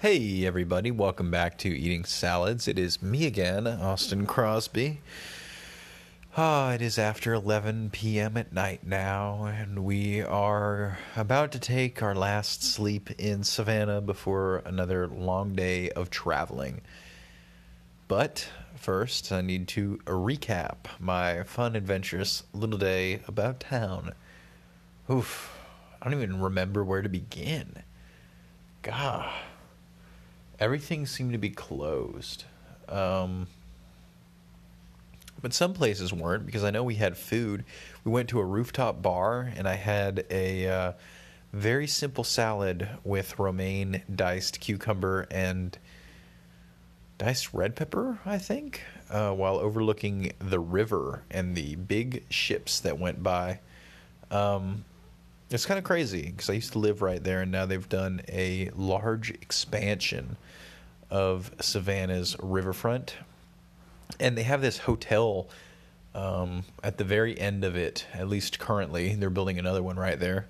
Hey, everybody, welcome back to Eating Salads. It is me again, Austin Crosby. Ah, it is after 11 p.m. at night now, and we are about to take our last sleep in Savannah before another long day of traveling. But first, I need to recap my fun, adventurous little day about town. Oof, I don't even remember where to begin. God everything seemed to be closed. Um, but some places weren't because I know we had food. We went to a rooftop bar and I had a uh, very simple salad with romaine, diced cucumber, and diced red pepper, I think, uh, while overlooking the river and the big ships that went by. Um, it's kind of crazy because I used to live right there, and now they've done a large expansion of Savannah's riverfront, and they have this hotel um, at the very end of it. At least currently, they're building another one right there,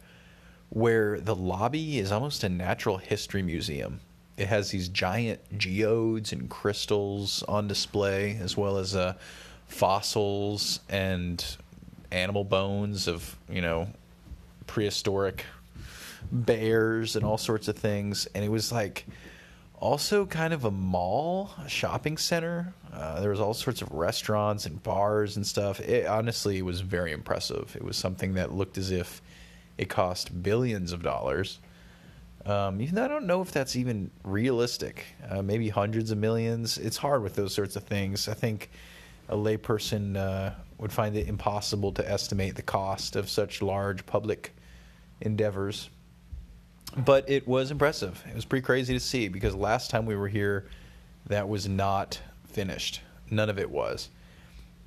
where the lobby is almost a natural history museum. It has these giant geodes and crystals on display, as well as uh, fossils and animal bones of you know prehistoric bears and all sorts of things. And it was like also kind of a mall, a shopping center. Uh, there was all sorts of restaurants and bars and stuff. It honestly was very impressive. It was something that looked as if it cost billions of dollars. Um, even though I don't know if that's even realistic, uh, maybe hundreds of millions. It's hard with those sorts of things. I think a layperson uh, would find it impossible to estimate the cost of such large public endeavors. But it was impressive. It was pretty crazy to see because last time we were here, that was not finished. None of it was.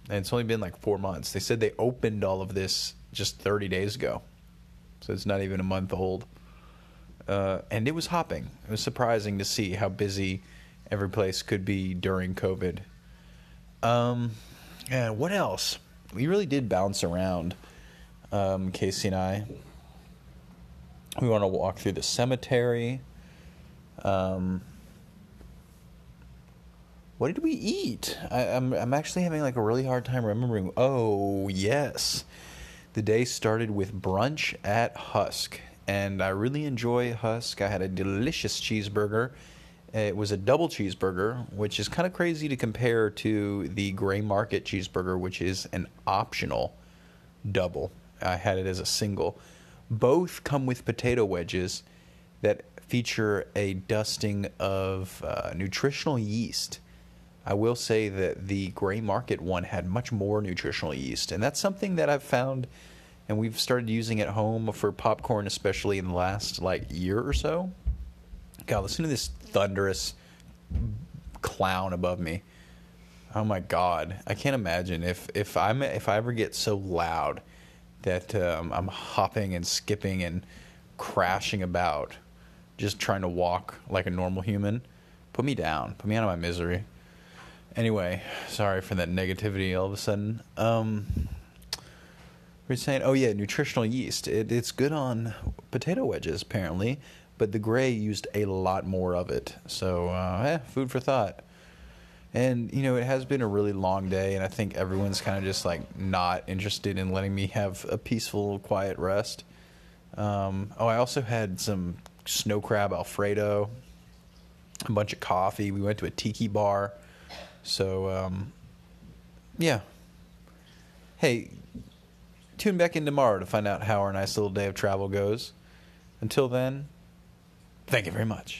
And it's only been like four months. They said they opened all of this just 30 days ago. So it's not even a month old. Uh, and it was hopping. It was surprising to see how busy every place could be during COVID. Um, and what else? We really did bounce around, um, Casey and I. We want to walk through the cemetery. Um, what did we eat? I, I'm, I'm actually having like a really hard time remembering. Oh yes, the day started with brunch at Husk, and I really enjoy Husk. I had a delicious cheeseburger. It was a double cheeseburger, which is kind of crazy to compare to the Grey Market cheeseburger, which is an optional double. I had it as a single. Both come with potato wedges that feature a dusting of uh, nutritional yeast. I will say that the Grey Market one had much more nutritional yeast, and that's something that I've found and we've started using at home for popcorn, especially in the last like year or so. God, listen to this thunderous clown above me. Oh my God, I can't imagine if if I'm if I ever get so loud that um, I'm hopping and skipping and crashing about, just trying to walk like a normal human. Put me down. Put me out of my misery. Anyway, sorry for that negativity all of a sudden. Um, we're saying, oh yeah, nutritional yeast. It, it's good on potato wedges apparently, but the Grey used a lot more of it. So, uh, eh, food for thought. And you know, it has been a really long day, and I think everyone's kind of just like not interested in letting me have a peaceful, quiet rest. Um, oh, I also had some snow crab alfredo, a bunch of coffee. We went to a tiki bar. So, um, yeah. Hey, tune back in tomorrow to find out how our nice little day of travel goes. Until then, thank you very much.